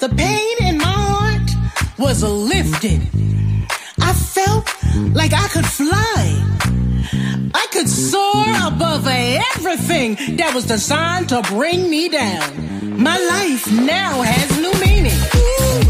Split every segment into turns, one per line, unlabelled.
The pain in my heart was lifted. I felt like I could fly. I could soar above everything that was designed to bring me down. My life now has new meaning. Ooh.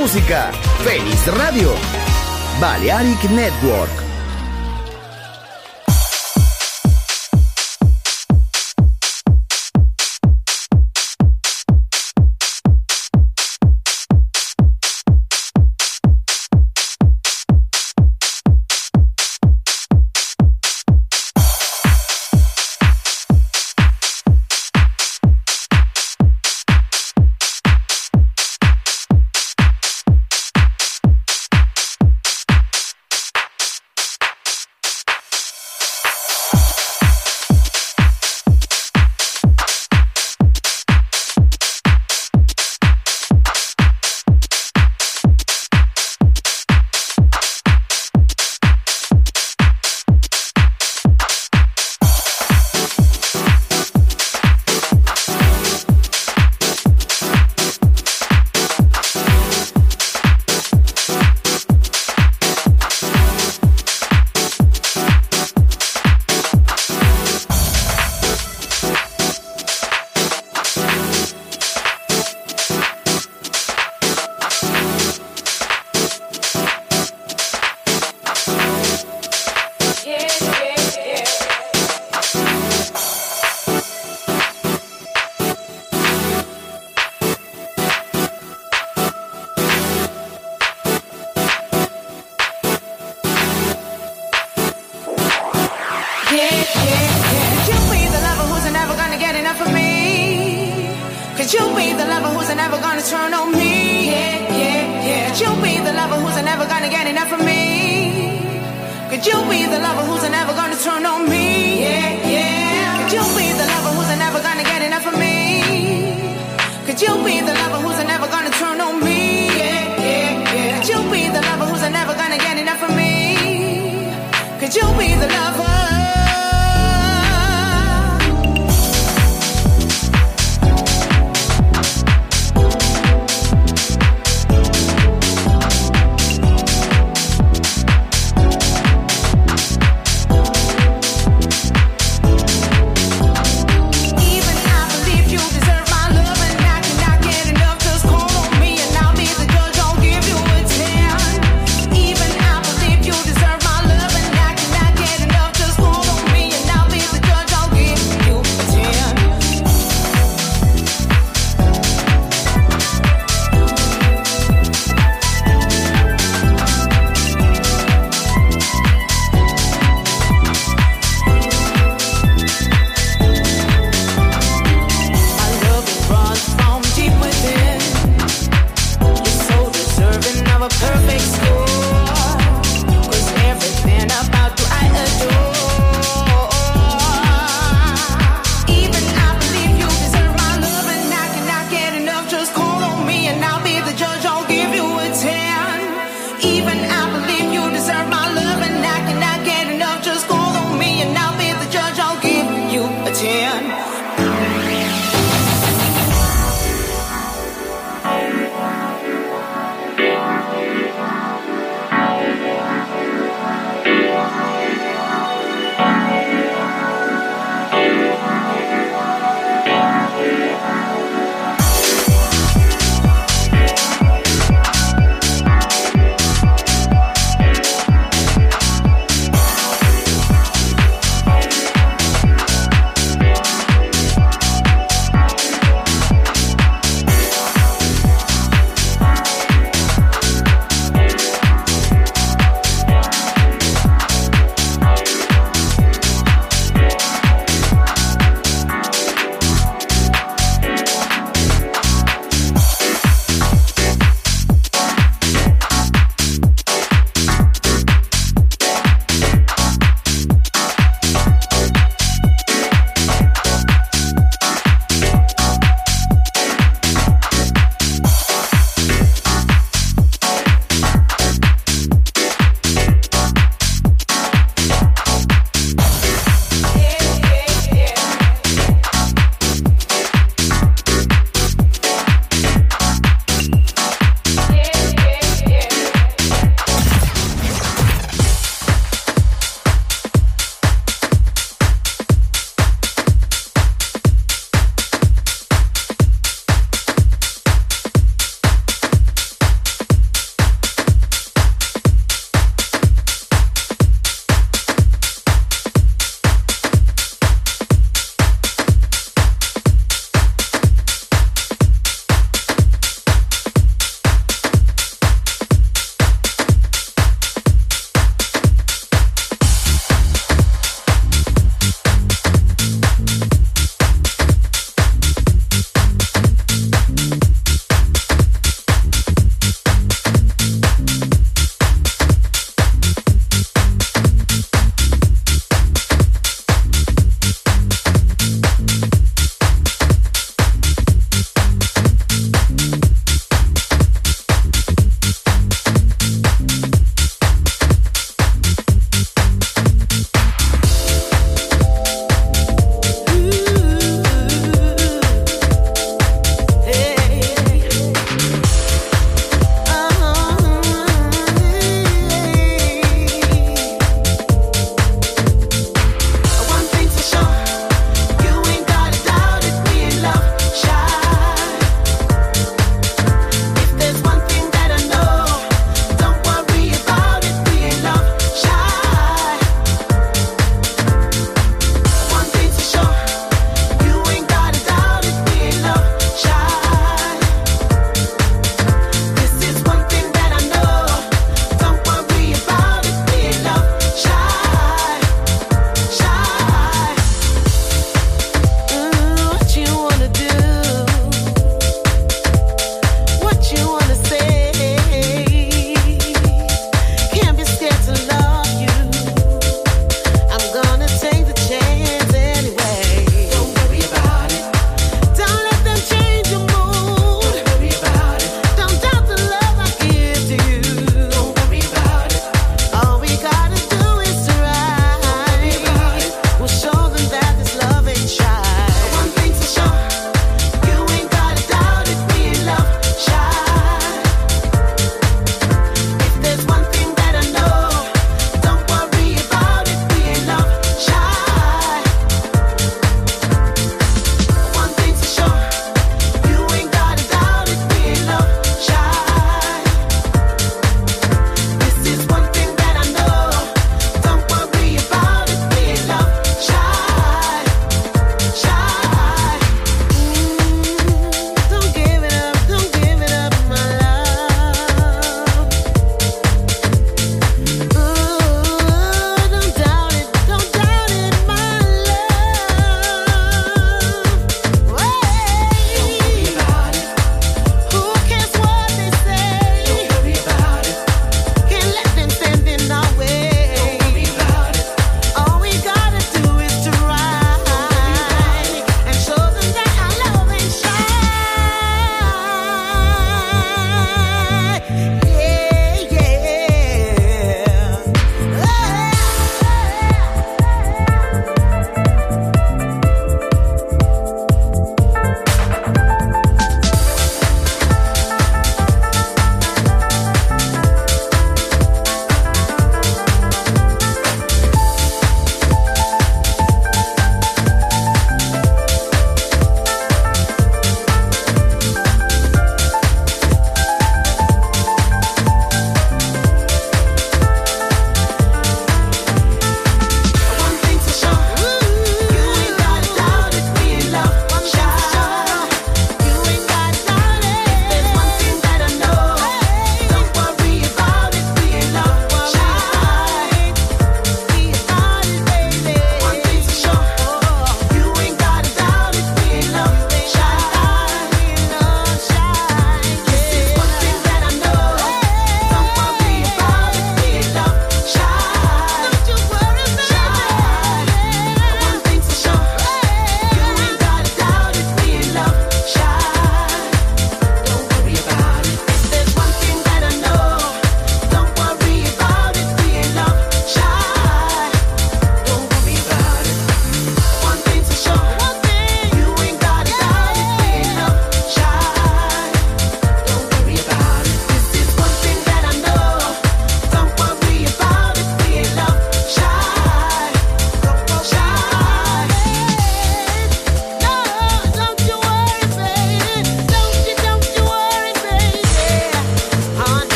Música! ¡Feliz radio! Balearic Network.